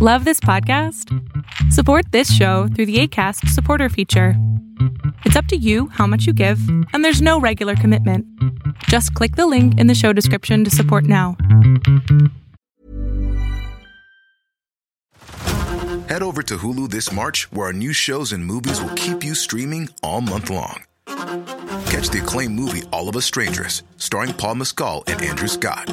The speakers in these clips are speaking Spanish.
Love this podcast? Support this show through the ACAST supporter feature. It's up to you how much you give, and there's no regular commitment. Just click the link in the show description to support now. Head over to Hulu this March, where our new shows and movies will keep you streaming all month long. Catch the acclaimed movie All of Us Strangers, starring Paul Mescal and Andrew Scott.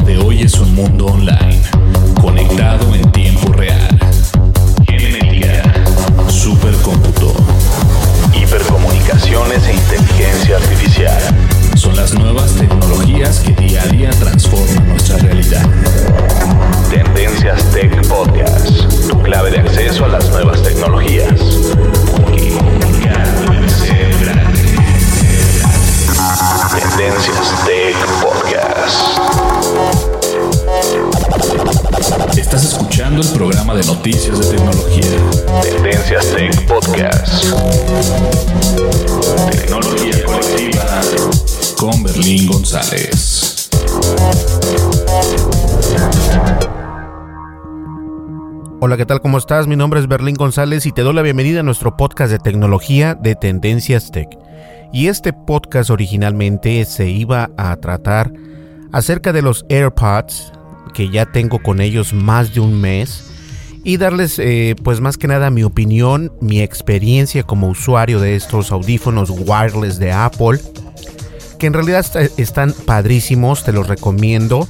de hoy es un mundo online, conectado en tiempo real. Genética, hipercomunicaciones e inteligencia artificial. Son las nuevas tecnologías que día a día transforman nuestra realidad. Tendencias Tech Podcast, tu clave de acceso a las nuevas tecnologías. Tendencias Tech Podcast. Estás escuchando el programa de noticias de tecnología. Tendencias Tech Podcast. Tecnología colectiva con Berlín González. Hola, ¿qué tal? ¿Cómo estás? Mi nombre es Berlín González y te doy la bienvenida a nuestro podcast de tecnología de Tendencias Tech. Y este podcast originalmente se iba a tratar acerca de los AirPods, que ya tengo con ellos más de un mes, y darles eh, pues más que nada mi opinión, mi experiencia como usuario de estos audífonos wireless de Apple, que en realidad est- están padrísimos, te los recomiendo.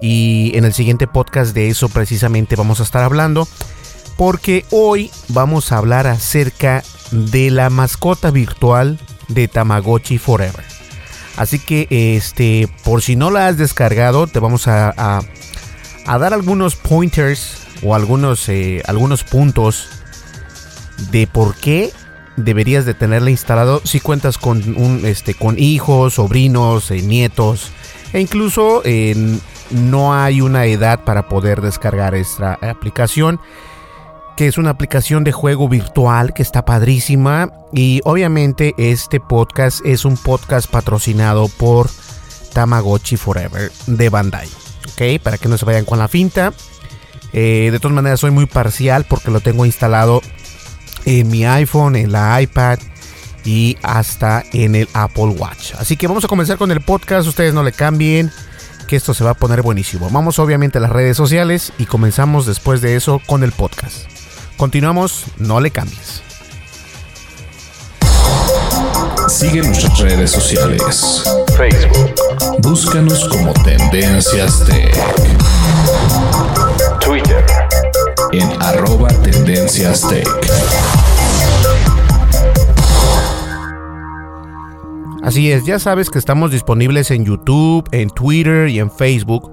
Y en el siguiente podcast de eso precisamente vamos a estar hablando. Porque hoy vamos a hablar acerca de la mascota virtual de Tamagotchi Forever. Así que este, por si no la has descargado, te vamos a- a dar algunos pointers o algunos, eh, algunos puntos de por qué deberías de tenerla instalado si cuentas con un este con hijos, sobrinos, eh, nietos e incluso eh, no hay una edad para poder descargar esta aplicación que es una aplicación de juego virtual que está padrísima y obviamente este podcast es un podcast patrocinado por Tamagotchi Forever de Bandai, ¿ok? Para que no se vayan con la finta. Eh, de todas maneras soy muy parcial porque lo tengo instalado en mi iPhone, en la iPad y hasta en el Apple Watch. Así que vamos a comenzar con el podcast, ustedes no le cambien, que esto se va a poner buenísimo. Vamos obviamente a las redes sociales y comenzamos después de eso con el podcast. Continuamos, no le cambies. Sigue nuestras redes sociales. Facebook. Búscanos como Tendencias Tech. Twitter. En arroba Tendencias Tech. Así es, ya sabes que estamos disponibles en YouTube, en Twitter y en Facebook.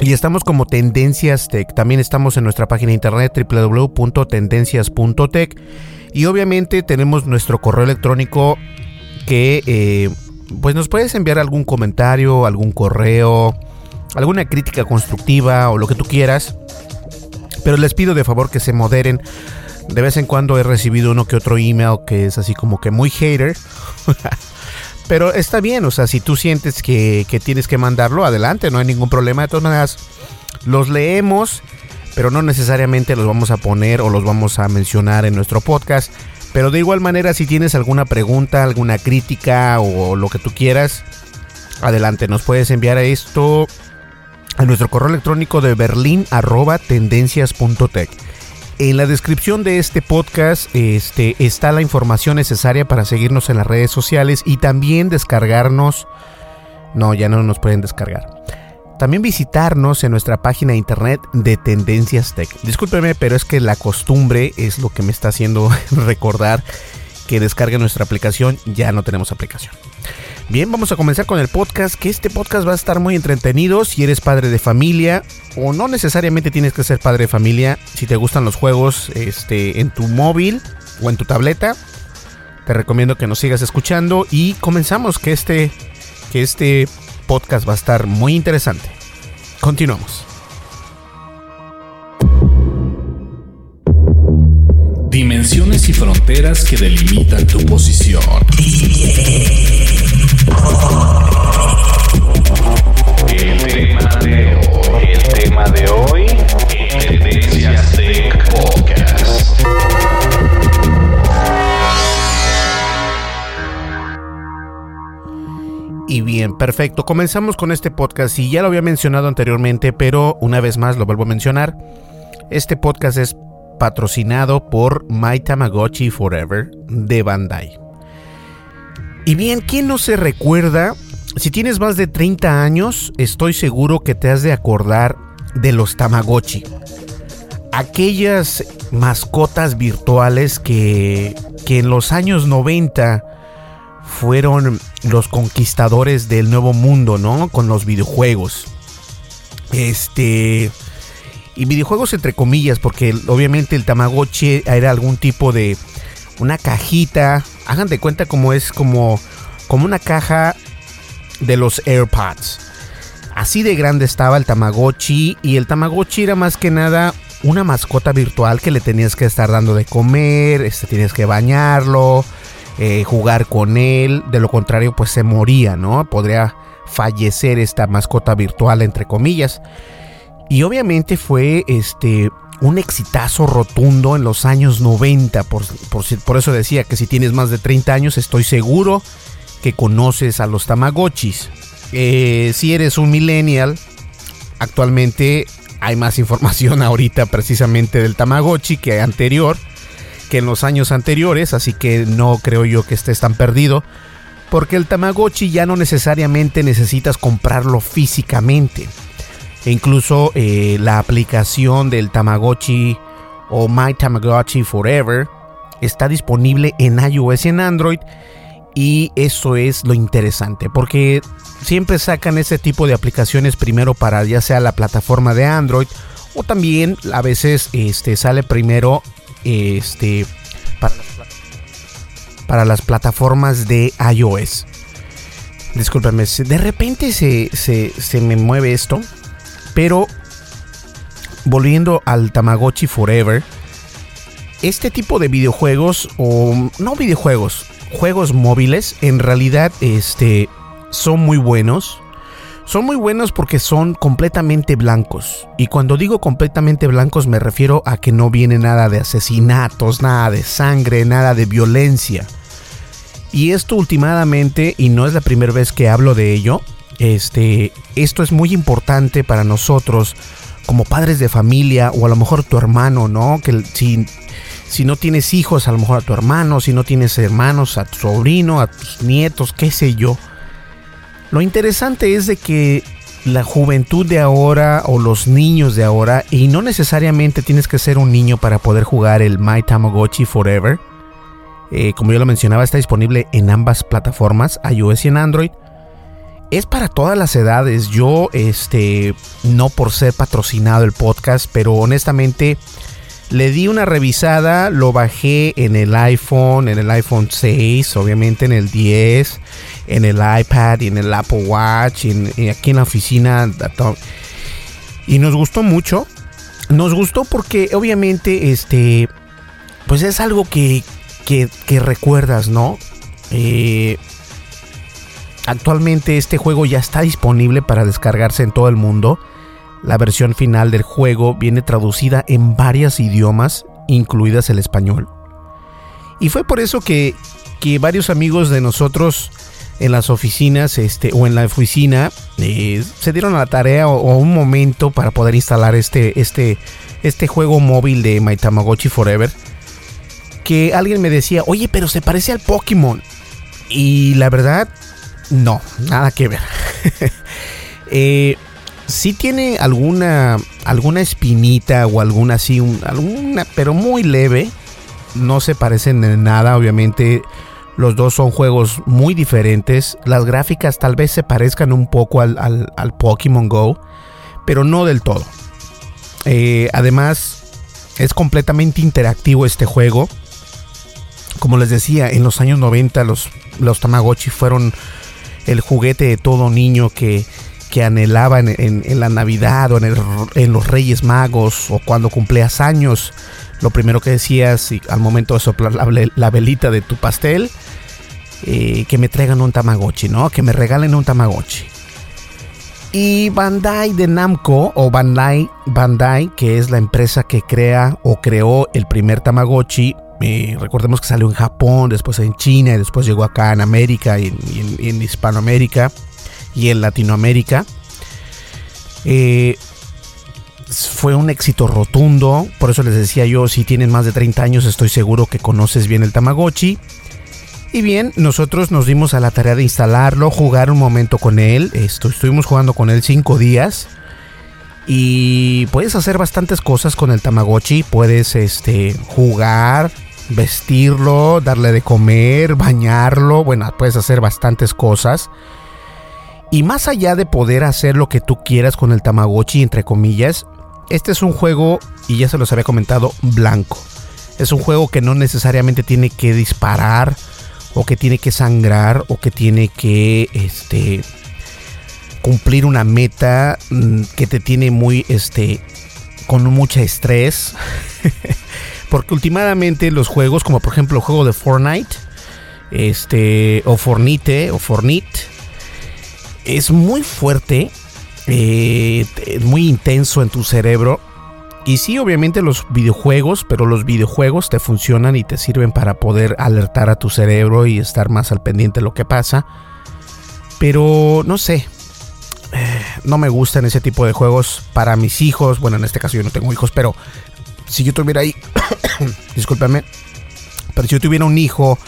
Y estamos como Tendencias Tech. También estamos en nuestra página de internet www.tendencias.tech. Y obviamente tenemos nuestro correo electrónico que eh, pues nos puedes enviar algún comentario, algún correo, alguna crítica constructiva o lo que tú quieras. Pero les pido de favor que se moderen. De vez en cuando he recibido uno que otro email que es así como que muy hater. Pero está bien, o sea, si tú sientes que, que tienes que mandarlo, adelante, no hay ningún problema. De todas maneras, los leemos, pero no necesariamente los vamos a poner o los vamos a mencionar en nuestro podcast. Pero de igual manera, si tienes alguna pregunta, alguna crítica o lo que tú quieras, adelante, nos puedes enviar esto a nuestro correo electrónico de berlín arroba tendencias.tech. En la descripción de este podcast este, está la información necesaria para seguirnos en las redes sociales y también descargarnos. No, ya no nos pueden descargar. También visitarnos en nuestra página de internet de Tendencias Tech. Discúlpeme, pero es que la costumbre es lo que me está haciendo recordar que descargue nuestra aplicación. Ya no tenemos aplicación. Bien, vamos a comenzar con el podcast, que este podcast va a estar muy entretenido si eres padre de familia o no necesariamente tienes que ser padre de familia, si te gustan los juegos este, en tu móvil o en tu tableta, te recomiendo que nos sigas escuchando y comenzamos que este, que este podcast va a estar muy interesante. Continuamos. Dimensiones y fronteras que delimitan tu posición. El tema de hoy, el tema de hoy, perfecto. Comenzamos con este podcast y ya lo había mencionado anteriormente, pero una vez más lo vuelvo a mencionar. Este podcast es patrocinado por My Tamagotchi Forever de Bandai. Y bien, ¿quién no se recuerda? Si tienes más de 30 años, estoy seguro que te has de acordar de los Tamagotchi. Aquellas mascotas virtuales que, que en los años 90 fueron los conquistadores del nuevo mundo, ¿no? Con los videojuegos. Este. Y videojuegos entre comillas, porque obviamente el Tamagotchi era algún tipo de. Una cajita. Hagan de cuenta como es como. Como una caja de los AirPods. Así de grande estaba el Tamagotchi. Y el Tamagotchi era más que nada una mascota virtual que le tenías que estar dando de comer. Este, tenías que bañarlo eh, jugar con él, de lo contrario pues se moría, ¿no? Podría fallecer esta mascota virtual entre comillas. Y obviamente fue este un exitazo rotundo en los años 90, por, por, eso decía que si tienes más de 30 años estoy seguro que conoces a los Tamagotchis. Eh, si eres un millennial, actualmente hay más información ahorita precisamente del Tamagotchi que anterior que en los años anteriores, así que no creo yo que estés tan perdido, porque el Tamagotchi ya no necesariamente necesitas comprarlo físicamente. E incluso eh, la aplicación del Tamagotchi o My Tamagotchi Forever está disponible en iOS y en Android. Y eso es lo interesante, porque siempre sacan ese tipo de aplicaciones primero para ya sea la plataforma de Android o también a veces este, sale primero este, para, para las plataformas de iOS. Discúlpame, de repente se, se, me mueve esto. Pero volviendo al Tamagotchi Forever, este tipo de videojuegos, o no videojuegos, juegos móviles, en realidad este, son muy buenos. Son muy buenos porque son completamente blancos. Y cuando digo completamente blancos me refiero a que no viene nada de asesinatos, nada de sangre, nada de violencia. Y esto últimamente, y no es la primera vez que hablo de ello, este, esto es muy importante para nosotros como padres de familia o a lo mejor tu hermano, ¿no? Que si, si no tienes hijos, a lo mejor a tu hermano, si no tienes hermanos, a tu sobrino, a tus nietos, qué sé yo lo interesante es de que la juventud de ahora o los niños de ahora, y no necesariamente tienes que ser un niño para poder jugar el My Tamagotchi Forever, eh, como yo lo mencionaba, está disponible en ambas plataformas, iOS y en Android. Es para todas las edades. Yo, este, no por ser patrocinado el podcast, pero honestamente le di una revisada, lo bajé en el iPhone, en el iPhone 6, obviamente en el 10, en el iPad y en el Apple Watch, aquí en la oficina. Y nos gustó mucho. Nos gustó porque obviamente este, pues es algo que, que, recuerdas, ¿no? Eh, actualmente este juego ya está disponible para descargarse en todo el mundo. La versión final del juego viene traducida en varios idiomas, incluidas el español. Y fue por eso que, varios amigos de nosotros en las oficinas este, o en la oficina eh, se dieron a la tarea o, un momento para poder instalar este, este, este juego móvil de My Tamagotchi Forever. Que alguien me decía, oye, pero se parece al Pokémon. Y la verdad, no, nada que ver. eh, sí tiene alguna, alguna espinita o alguna así, alguna, pero muy leve. No se parecen en nada, obviamente los dos son juegos muy diferentes. Las gráficas tal vez se parezcan un poco al, al, Pokémon Go, pero no del todo. Eh, además, es completamente interactivo este juego. Como les decía, en los años 90 los, los Tamagotchi fueron el juguete de todo niño que, que anhelaba en, la Navidad o en, en, los Reyes Magos o cuando cumplías años lo primero que decías al momento de soplar la, velita de tu pastel, eh, que me traigan un Tamagotchi, ¿no? Que me regalen un Tamagotchi. Y Bandai de Namco, o Bandai, Bandai, que es la empresa que crea o creó el primer Tamagotchi, eh, recordemos que salió en Japón, después en China, y después llegó acá en América, y en, Hispanoamérica y en Latinoamérica. Eh, fue un éxito rotundo, por eso les decía yo, si tienen más de 30 años estoy seguro que conoces bien el Tamagotchi. Y bien, nosotros nos dimos a la tarea de instalarlo, jugar un momento con él. Esto, estuvimos jugando con él 5 días. Y puedes hacer bastantes cosas con el Tamagotchi. Puedes este, jugar, vestirlo, darle de comer, bañarlo. Bueno, puedes hacer bastantes cosas. Y más allá de poder hacer lo que tú quieras con el Tamagotchi, entre comillas, este es un juego, y ya se los había comentado, blanco. Es un juego que no necesariamente tiene que disparar, o que tiene que sangrar, o que tiene que este, cumplir una meta mm, que te tiene muy, este, con mucha estrés. Porque últimamente los juegos, como por ejemplo el juego de Fortnite, este, o Fornite, o Fornite, es muy fuerte eh, muy intenso en tu cerebro. Y sí, obviamente los videojuegos, pero los videojuegos te funcionan y te sirven para poder alertar a tu cerebro y estar más al pendiente de lo que pasa. Pero no sé, eh, no me gustan ese tipo de juegos para mis hijos. Bueno, en este caso yo no tengo hijos, pero si yo tuviera ahí, discúlpame, pero si yo tuviera un hijo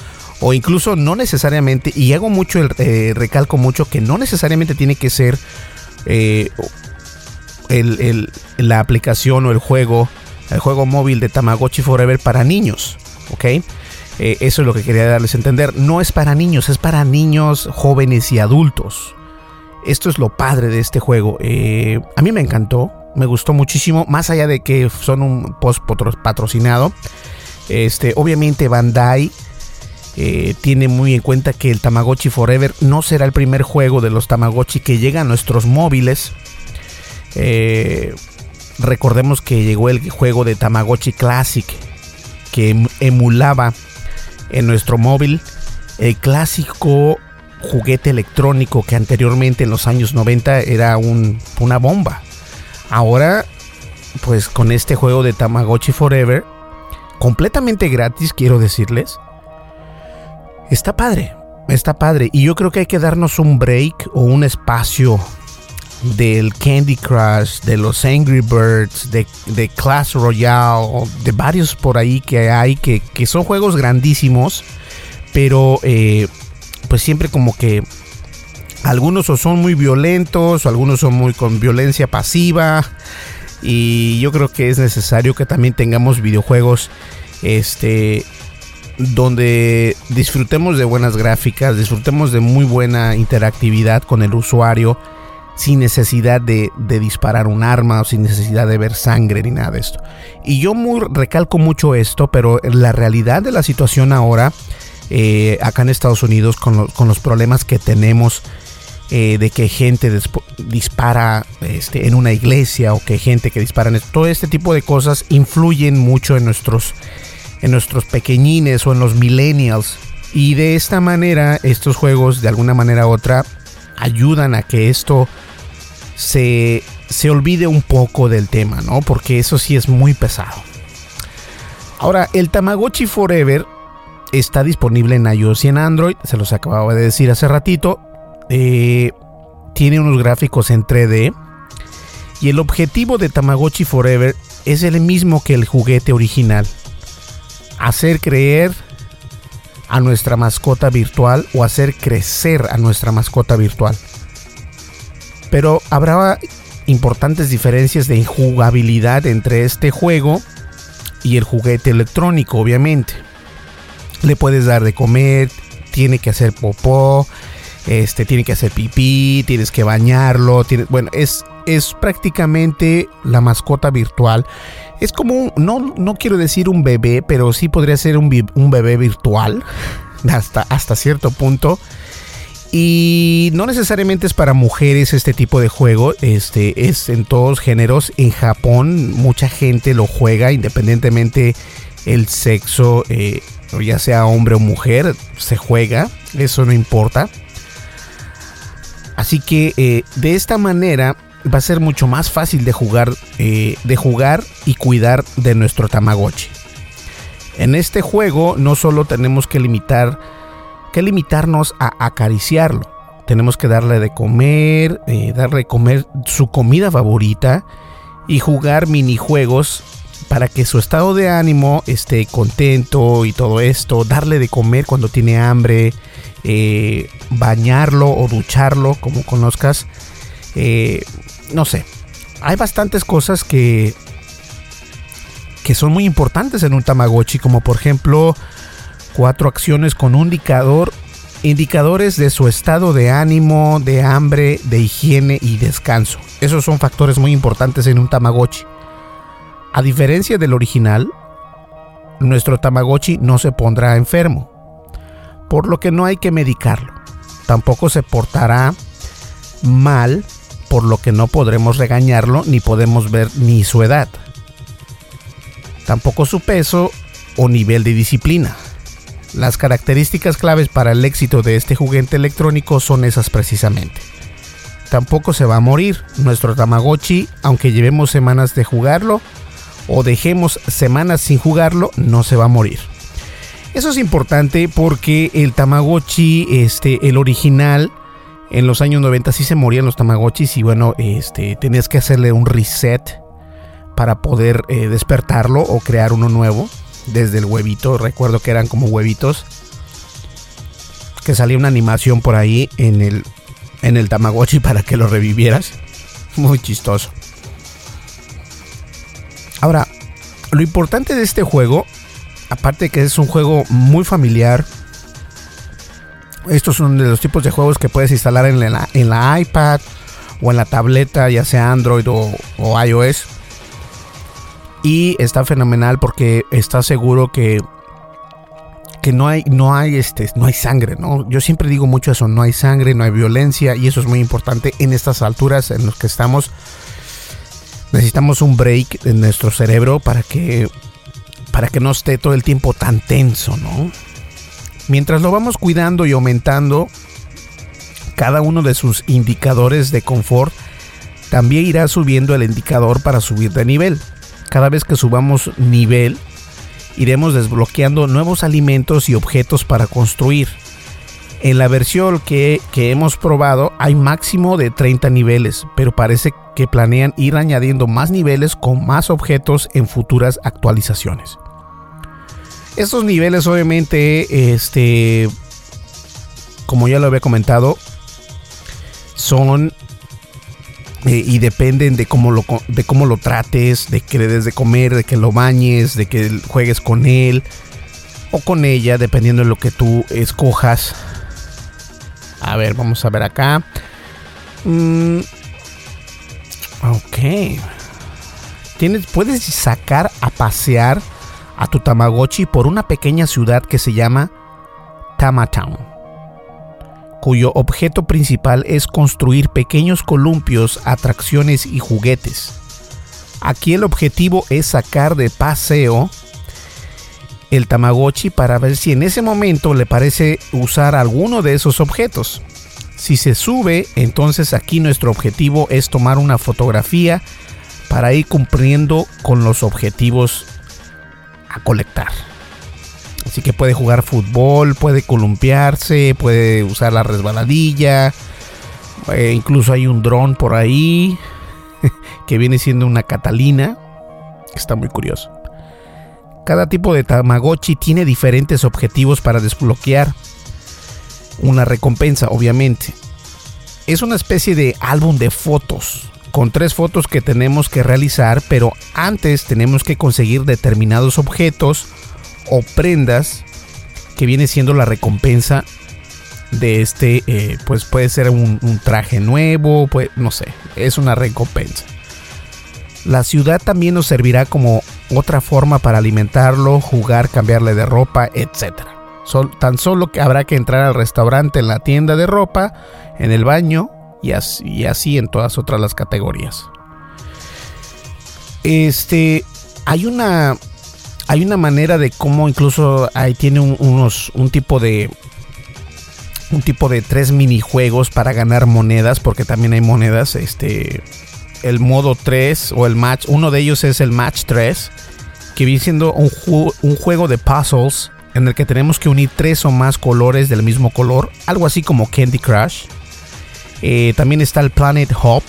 o incluso no necesariamente, y hago mucho, el, eh, recalco mucho que no necesariamente tiene que ser eh, la aplicación o el juego, el juego móvil de Tamagotchi Forever para niños. ¿Ok? Eh, eso es lo que quería darles a entender. No es para niños, es para niños, jóvenes y adultos. Esto es lo padre de este juego. A mí me encantó, me gustó muchísimo. Más allá de que son un post patrocinado. Este, obviamente Bandai eh, tiene muy en cuenta que el Tamagotchi Forever no será el primer juego de los Tamagotchi que llega a nuestros móviles. Eh, recordemos que llegó el juego de Tamagotchi Classic que em, emulaba en nuestro móvil el clásico juguete electrónico que anteriormente en los años 90 era una bomba. Ahora, pues con este juego de Tamagotchi Forever, completamente gratis, quiero decirles, está padre, está padre. Y yo creo que hay que darnos un break o un espacio del Candy Crush, de los Angry Birds, de, de Clash Royale, de varios por ahí que hay, que, son juegos grandísimos, pero eh, pues siempre como que algunos son muy violentos, o algunos son muy con violencia pasiva, y yo creo que es necesario que también tengamos videojuegos este donde disfrutemos de buenas gráficas, disfrutemos de muy buena interactividad con el usuario, sin necesidad de, disparar un arma o sin necesidad de ver sangre ni nada de esto. Y yo recalco mucho esto, pero la realidad de la situación ahora, eh, acá en Estados Unidos, con, los problemas que tenemos eh, de que gente dispara este, en una iglesia o que gente que dispara en todo este tipo de cosas influyen mucho en nuestros en nuestros pequeñines o en los millennials. Y de esta manera, estos juegos, de alguna manera u otra, ayudan a que esto se, se olvide un poco del tema, ¿no? Porque eso sí es muy pesado. Ahora, el Tamagotchi Forever está disponible en iOS y en Android, se los acababa de decir hace ratito. Eh, tiene unos gráficos en 3D. Y el objetivo de Tamagotchi Forever es el mismo que el juguete original. Hacer creer a nuestra mascota virtual o hacer crecer a nuestra mascota virtual. Pero habrá importantes diferencias de jugabilidad entre este juego y el juguete electrónico, obviamente. Le puedes dar de comer, tiene que hacer popó, este, tiene que hacer pipí, tienes que bañarlo, bueno, es, es prácticamente la mascota virtual. Es como, no, no quiero decir un bebé, pero sí podría ser un, bebé virtual, hasta, hasta cierto punto. Y no necesariamente es para mujeres este tipo de juego, este es en todos géneros. En Japón mucha gente lo juega independientemente el sexo, eh, ya sea hombre o mujer, se juega, eso no importa. Así que eh, de esta manera va a ser mucho más fácil de jugar, eh, de jugar y cuidar de nuestro Tamagotchi. En este juego no solo tenemos que limitar, que limitarnos a acariciarlo, tenemos que darle de comer, eh, darle de comer su comida favorita y jugar minijuegos para que su estado de ánimo esté contento y todo esto, darle de comer cuando tiene hambre, eh, bañarlo o ducharlo, como conozcas. Eh, no sé, hay bastantes cosas que, que son muy importantes en un Tamagotchi, como por ejemplo cuatro acciones con un indicador, indicadores de su estado de ánimo, de hambre, de higiene y descanso. Esos son factores muy importantes en un Tamagotchi. A diferencia del original, nuestro Tamagotchi no se pondrá enfermo, por lo que no hay que medicarlo. Tampoco se portará mal, por lo que no podremos regañarlo ni podemos ver ni su edad. Tampoco su peso o nivel de disciplina. Las características claves para el éxito de este juguete electrónico son esas precisamente. Tampoco se va a morir. Nuestro Tamagotchi, aunque llevemos semanas de jugarlo, o dejemos semanas sin jugarlo, no se va a morir. Eso es importante porque el Tamagotchi, este, el original, en los años 90 sí se morían los Tamagotchis y bueno, este, tenías que hacerle un reset para poder eh, despertarlo o crear uno nuevo desde el huevito. Recuerdo que eran como huevitos. Que salía una animación por ahí en el, en el Tamagotchi para que lo revivieras. Muy chistoso. Ahora, lo importante de este juego, aparte de que es un juego muy familiar, estos son de los tipos de juegos que puedes instalar en la, en la iPad o en la tableta, ya sea Android o, iOS. Y está fenomenal porque está seguro que que no hay no hay este no hay sangre, ¿no? Yo siempre digo mucho eso, no hay sangre, no hay violencia y eso es muy importante en estas alturas en las que estamos necesitamos un break en nuestro cerebro para que para que no esté todo el tiempo tan tenso, ¿no? Mientras lo vamos cuidando y aumentando cada uno de sus indicadores de confort, también irá subiendo el indicador para subir de nivel. Cada vez que subamos nivel, iremos desbloqueando nuevos alimentos y objetos para construir. En la versión que, que, hemos probado hay máximo de 30 niveles, pero parece que planean ir añadiendo más niveles con más objetos en futuras actualizaciones. Estos niveles obviamente, este, como ya lo había comentado, son eh, y dependen de cómo, lo, de cómo lo trates, de que le des de comer, de que lo bañes, de que juegues con él o con ella, dependiendo de lo que tú escojas. A ver, vamos a ver acá. Mm, Ok. Tienes, puedes sacar a pasear a tu Tamagotchi por una pequeña ciudad que se llama Tamatown, cuyo objeto principal es construir pequeños columpios, atracciones y juguetes. Aquí el objetivo es sacar de paseo el Tamagotchi para ver si en ese momento le parece usar alguno de esos objetos. Si se sube, entonces aquí nuestro objetivo es tomar una fotografía para ir cumpliendo con los objetivos colectar. Así que puede jugar fútbol, puede columpiarse, puede usar la resbaladilla. Eh, incluso hay un dron por ahí que viene siendo una Catalina. Está muy curioso. Cada tipo de Tamagotchi tiene diferentes objetivos para desbloquear una recompensa, obviamente. Es una especie de álbum de fotos, con tres fotos que tenemos que realizar, pero antes tenemos que conseguir determinados objetos o prendas que viene siendo la recompensa de este, eh, pues puede ser un, traje nuevo, pues no sé, es una recompensa. La ciudad también nos servirá como otra forma para alimentarlo, jugar, cambiarle de ropa, etc. tan solo que habrá que entrar al restaurante, en la tienda de ropa, en el baño y así, en todas otras las categorías. Este, hay una, hay una manera de cómo incluso ahí tiene unos, un tipo de, un tipo de tres minijuegos para ganar monedas, porque también hay monedas, este, el modo 3 o el match. Uno de ellos es el match 3, que viene siendo un, un juego de puzzles en el que tenemos que unir tres o más colores del mismo color, algo así como Candy Crush. Eh, también está el Planet Hop,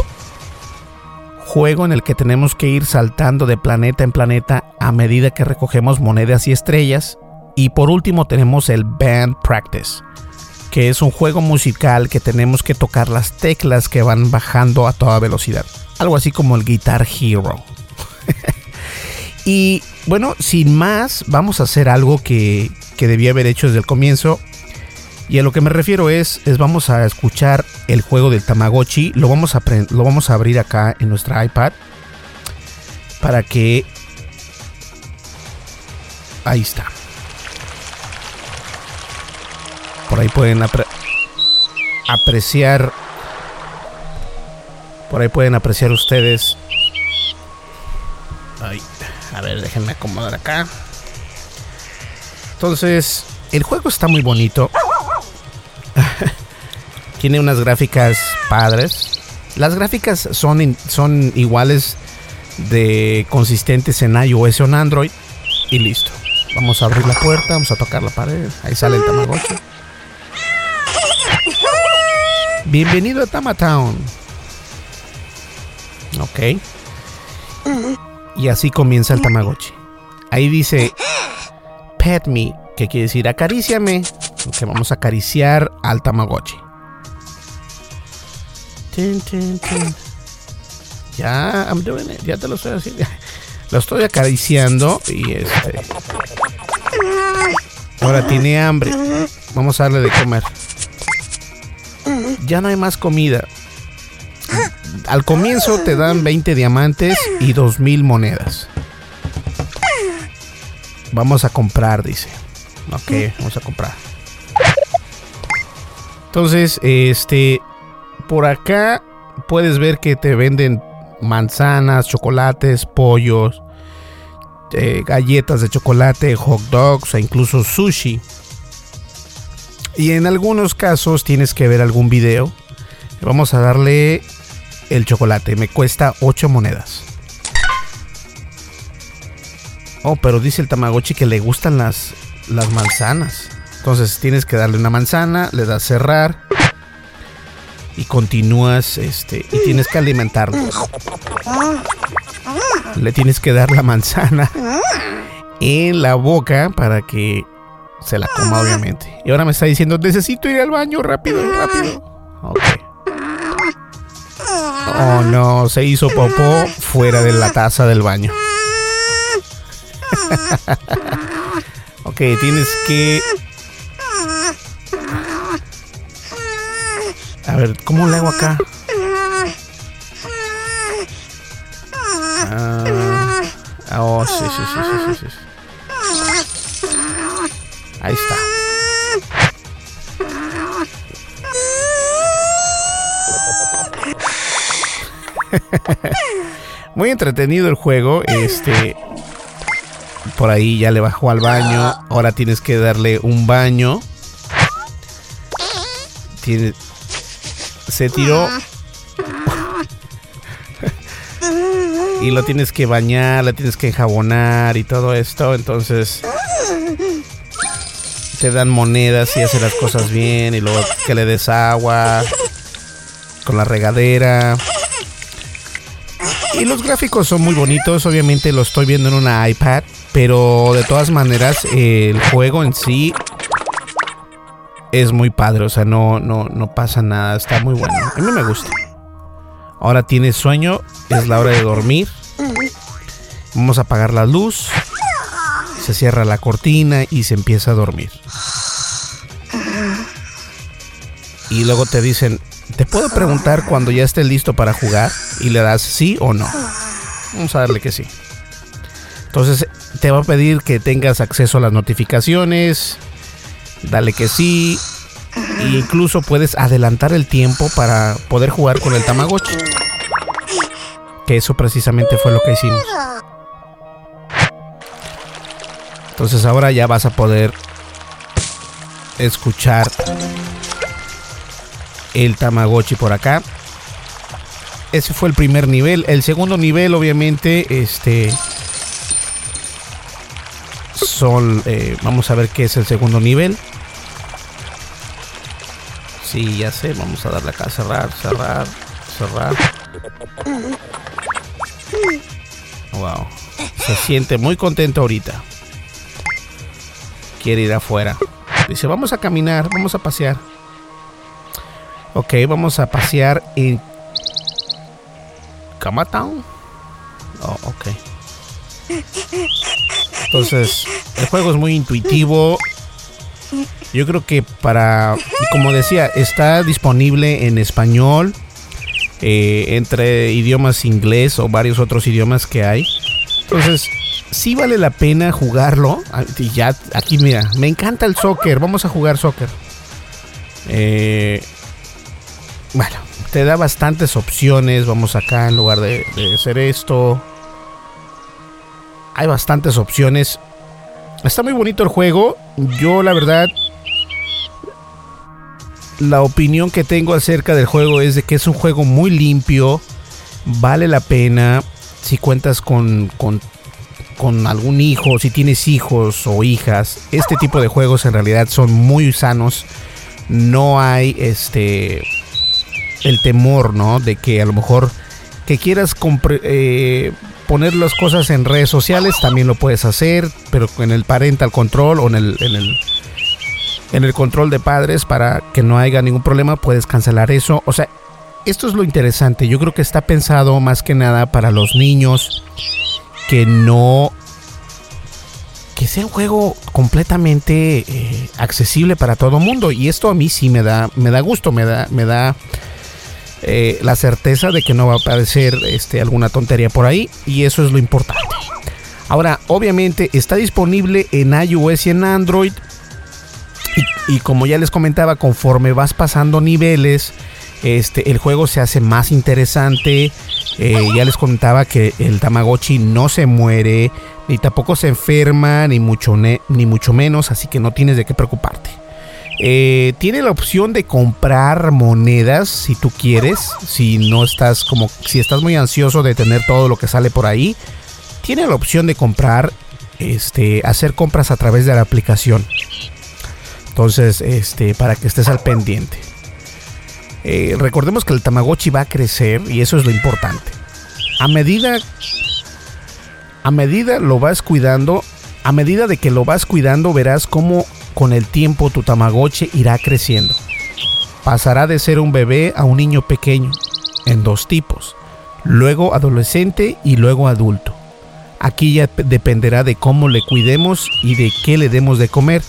juego en el que tenemos que ir saltando de planeta en planeta a medida que recogemos monedas y estrellas. Y por último tenemos el Band Practice, que es un juego musical que tenemos que tocar las teclas que van bajando a toda velocidad algo así como el Guitar Hero. y bueno, sin más, vamos a hacer algo que, que debía haber hecho desde el comienzo. Y a lo que me refiero es, es vamos a escuchar el juego del Tamagotchi. Lo vamos a, lo vamos a abrir acá en nuestra iPad. Para que... Ahí está. Por ahí pueden apreciar por ahí pueden apreciar ustedes. a ver, déjenme acomodar acá. Entonces, el juego está muy bonito. Tiene unas gráficas padres. Las gráficas son, son iguales de consistentes en iOS o en Android. Y listo. Vamos a abrir la puerta, vamos a tocar la pared. Ahí sale el Tamagotchi. Bienvenido a Tamatown. Ok. Y así comienza el Tamagotchi. Ahí dice Pet me, que quiere decir acaríciame. Que vamos a acariciar al Tamagotchi. Ya, I'm doing it. Ya te lo estoy haciendo. Lo estoy acariciando y este. Ahora tiene hambre. Vamos a darle de comer. Ya no hay más comida al comienzo te dan 20 diamantes y 2000 monedas. Vamos a comprar, dice. Ok, vamos a comprar. Entonces, este, por acá puedes ver que te venden manzanas, chocolates, pollos, eh, galletas de chocolate, hot dogs e incluso sushi. Y en algunos casos tienes que ver algún video. Vamos a darle el chocolate. Me cuesta 8 monedas. Oh, pero dice el Tamagotchi que le gustan las, las manzanas. Entonces tienes que darle una manzana, le das cerrar y continúas este y tienes que alimentarlo. Le tienes que dar la manzana en la boca para que se la coma obviamente. Y ahora me está diciendo, "Necesito ir al baño rápido, rápido." Ok. Oh no, se hizo popó fuera de la taza del baño. ok, tienes que... A ver, ¿cómo le hago acá? Ah, oh, sí, sí, sí, sí, sí. Ahí está. Muy entretenido el juego. Este. Por ahí ya le bajó al baño. Ahora tienes que darle un baño. Tiene, se tiró. y lo tienes que bañar, le tienes que enjabonar y todo esto. Entonces. te dan monedas y hace las cosas bien y luego que le des agua con la regadera. Y los gráficos son muy bonitos, obviamente lo estoy viendo en una iPad, pero de todas maneras el juego en sí es muy padre, o sea, no, no, no pasa nada, está muy bueno. A mí me gusta. Ahora tienes sueño, es la hora de dormir. Vamos a apagar la luz. Se cierra la cortina y se empieza a dormir. Y luego te dicen, ¿te puedo preguntar cuando ya esté listo para jugar? Y le das sí o no. Vamos a darle que sí. Entonces te va a pedir que tengas acceso a las notificaciones. Dale que sí. E incluso puedes adelantar el tiempo para poder jugar con el Tamagotchi. Que eso precisamente fue lo que hicimos. Entonces ahora ya vas a poder escuchar el Tamagotchi por acá. Ese fue el primer nivel. El segundo nivel, obviamente, este. Son. Eh, vamos a ver qué es el segundo nivel. Sí, ya sé. Vamos a darle acá cerrar, cerrar, cerrar. Wow. Se siente muy contento ahorita. Quiere ir afuera. Dice, vamos a caminar, vamos a pasear. Ok, vamos a pasear en Kamatown. Oh, ok. Entonces, el juego es muy intuitivo. Yo creo que para, como decía, está disponible en español, eh, entre idiomas inglés o varios otros idiomas que hay. Entonces, sí vale la pena jugarlo. Y ya, aquí mira, me encanta el soccer. Vamos a jugar soccer. Eh, bueno, te da bastantes opciones. Vamos acá en lugar de hacer esto. Hay bastantes opciones. Está muy bonito el juego. Yo la verdad la opinión que tengo acerca del juego es de que es un juego muy limpio, vale la pena si cuentas con, con, con, algún hijo, si tienes hijos o hijas. Este tipo de juegos en realidad son muy sanos. No hay este el temor, ¿no? De que a lo mejor que quieras eh, poner las cosas en redes sociales, también lo puedes hacer, pero en el parental control o en el, en el en el control de padres para que no haya ningún problema, puedes cancelar eso. O sea, esto es lo interesante. Yo creo que está pensado más que nada para los niños que no que sea un juego completamente eh, accesible para todo mundo y esto a mí sí me da me da gusto me da me da eh, la certeza de que no va a aparecer este alguna tontería por ahí y eso es lo importante ahora obviamente está disponible en iOS y en Android y, como ya les comentaba, conforme vas pasando niveles, este, el juego se hace más interesante. Eh, ya les comentaba que el Tamagotchi no se muere, ni tampoco se enferma, ni mucho, ni mucho menos, así que no tienes de qué preocuparte. Eh, tiene la opción de comprar monedas si tú quieres, si no estás como, si estás muy ansioso de tener todo lo que sale por ahí, tiene la opción de comprar, este, hacer compras a través de la aplicación. Entonces, este, para que estés al pendiente. Eh, recordemos que el Tamagotchi va a crecer y eso es lo importante. A medida, a medida lo vas cuidando, a medida de que lo vas cuidando, verás cómo con el tiempo tu Tamagotchi irá creciendo. Pasará de ser un bebé a un niño pequeño, en dos tipos, luego adolescente y luego adulto. Aquí ya dependerá de cómo le cuidemos y de qué le demos de comer.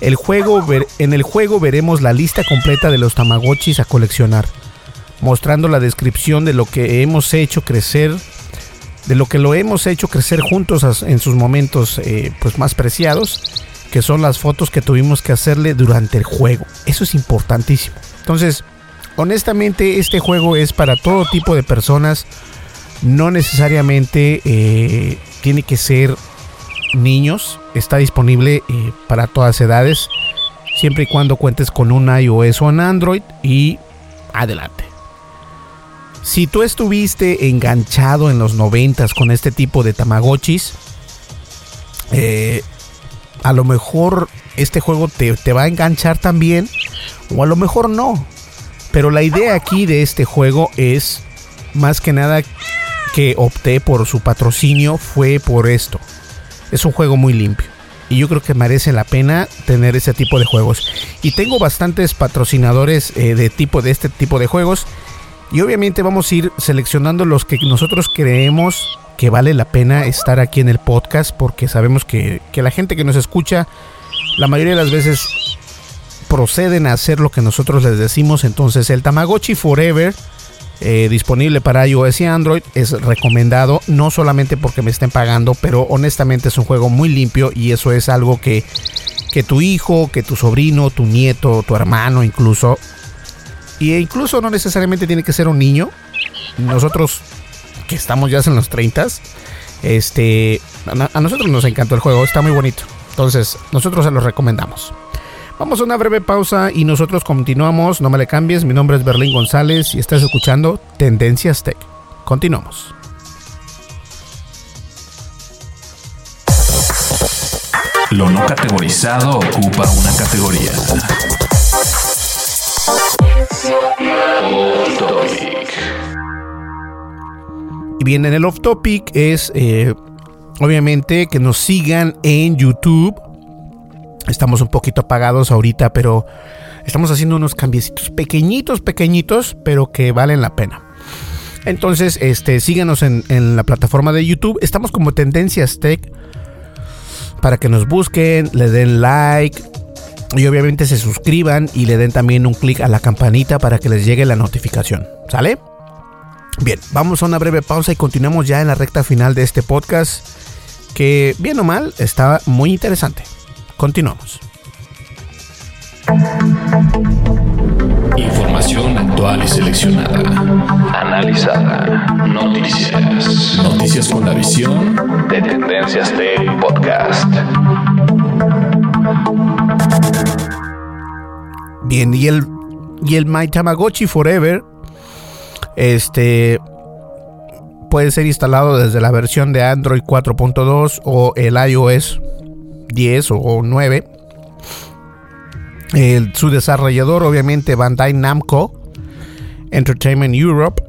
El juego, en el juego veremos la lista completa de los Tamagotchis a coleccionar, mostrando la descripción de lo que hemos hecho crecer, de lo que lo hemos hecho crecer juntos en sus momentos eh, pues más preciados, que son las fotos que tuvimos que hacerle durante el juego. Eso es importantísimo. Entonces, honestamente, este juego es para todo tipo de personas. No necesariamente eh, tiene que ser niños. Está disponible eh, para todas edades, siempre y cuando cuentes con un iOS o un Android y adelante. Si tú estuviste enganchado en los noventas con este tipo de Tamagotchis, eh, a lo mejor este juego te, te va a enganchar también o a lo mejor no. Pero la idea aquí de este juego es más que nada que opté por su patrocinio fue por esto. Es un juego muy limpio. Y yo creo que merece la pena tener ese tipo de juegos. Y tengo bastantes patrocinadores eh, de tipo de este tipo de juegos. Y obviamente vamos a ir seleccionando los que nosotros creemos que vale la pena estar aquí en el podcast. Porque sabemos que, que la gente que nos escucha, la mayoría de las veces proceden a hacer lo que nosotros les decimos. Entonces el Tamagotchi Forever, eh, disponible para iOS y Android, es recomendado, no solamente porque me estén pagando, pero honestamente es un juego muy limpio y eso es algo que, que tu hijo, que tu sobrino, tu nieto, tu hermano incluso, y incluso no necesariamente tiene que ser un niño, nosotros que estamos ya en los 30, este, a nosotros nos encantó el juego, está muy bonito. Entonces, nosotros se los recomendamos. Vamos a una breve pausa y nosotros continuamos. No me le cambies. Mi nombre es Berlín González y estás escuchando Tendencias Tech. Continuamos. Lo no categorizado ocupa una categoría. Y bien, en el off topic es eh, obviamente que nos sigan en YouTube Estamos un poquito apagados ahorita, pero estamos haciendo unos cambiecitos pequeñitos, pequeñitos, pero que valen la pena. Entonces, este, síganos en, en la plataforma de YouTube. Estamos como Tendencias Tech para que nos busquen, le den like y obviamente se suscriban y le den también un clic a la campanita para que les llegue la notificación. ¿Sale? Bien, vamos a una breve pausa y continuamos ya en la recta final de este podcast que, bien o mal, está muy interesante. Continuamos. Información actual y seleccionada. Analizada. Noticias. Noticias con la visión de Tendencias Tech Podcast. Bien, y el, y el My Tamagotchi Forever este puede ser instalado desde la versión de Android 4.2 o el iOS 10 o 9. su desarrollador, obviamente, Bandai Namco Entertainment Europe.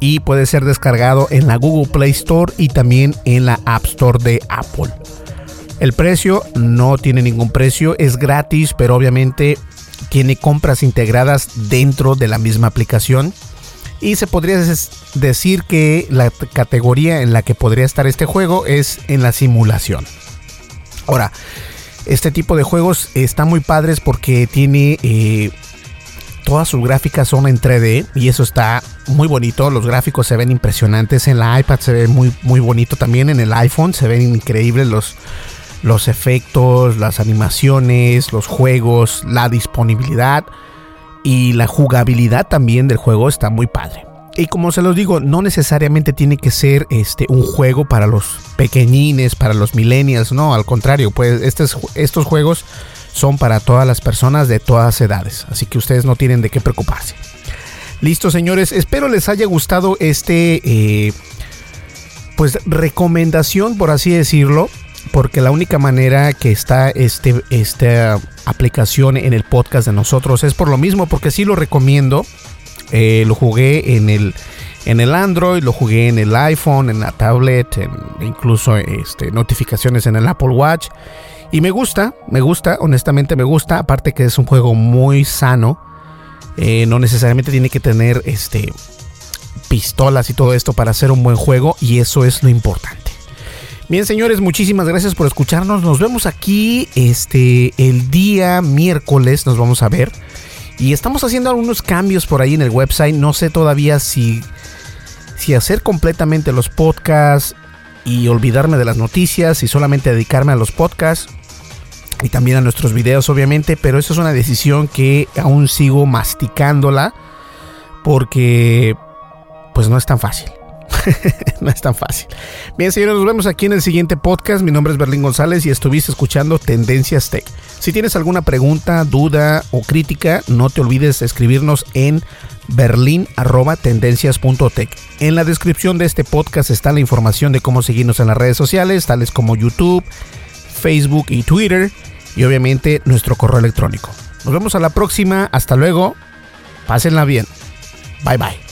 Y puede ser descargado en la Google Play Store y también en la App Store de Apple. El precio no tiene ningún precio, es gratis, pero obviamente tiene compras integradas dentro de la misma aplicación. Y se podría decir que la categoría en la que podría estar este juego es en la simulación. Ahora, este tipo de juegos están muy padres porque tiene eh, todas sus gráficas son en 3D y eso está muy bonito. Los gráficos se ven impresionantes. En la iPad se ve muy, muy bonito también. En el iPhone se ven increíbles los, los efectos, las animaciones, los juegos, la disponibilidad y la jugabilidad también del juego está muy padre. Y como se los digo, no necesariamente tiene que ser este un juego para los pequeñines, para los millennials, no, al contrario, pues estos, estos juegos son para todas las personas de todas edades, así que ustedes no tienen de qué preocuparse. Listo, señores, espero les haya gustado este eh, pues recomendación, por así decirlo, porque la única manera que está este, esta aplicación en el podcast de nosotros es por lo mismo, porque sí lo recomiendo eh, lo jugué en el, en el Android, lo jugué en el iPhone, en la tablet, incluso este, notificaciones en el Apple Watch. Y me gusta, me gusta, honestamente me gusta. Aparte que es un juego muy sano. Eh, no necesariamente tiene que tener este, pistolas y todo esto para hacer un buen juego. Y eso es lo importante. Bien, señores, muchísimas gracias por escucharnos. Nos vemos aquí este, el día miércoles. Nos vamos a ver. Y estamos haciendo algunos cambios por ahí en el website. No sé todavía si, si hacer completamente los podcasts y olvidarme de las noticias y solamente dedicarme a los podcasts y también a nuestros videos obviamente, pero eso es una decisión que aún sigo masticándola porque pues no es tan fácil. no es tan fácil. Bien, señores, nos vemos aquí en el siguiente podcast. Mi nombre es Berlín González y estuviste escuchando Tendencias Tech. Si tienes alguna pregunta, duda o crítica, no te olvides escribirnos en berlin.tendencias.tech. En la descripción de este podcast está la información de cómo seguirnos en las redes sociales, tales como YouTube, Facebook y Twitter y obviamente nuestro correo electrónico. Nos vemos a la próxima, hasta luego, pásenla bien. Bye bye.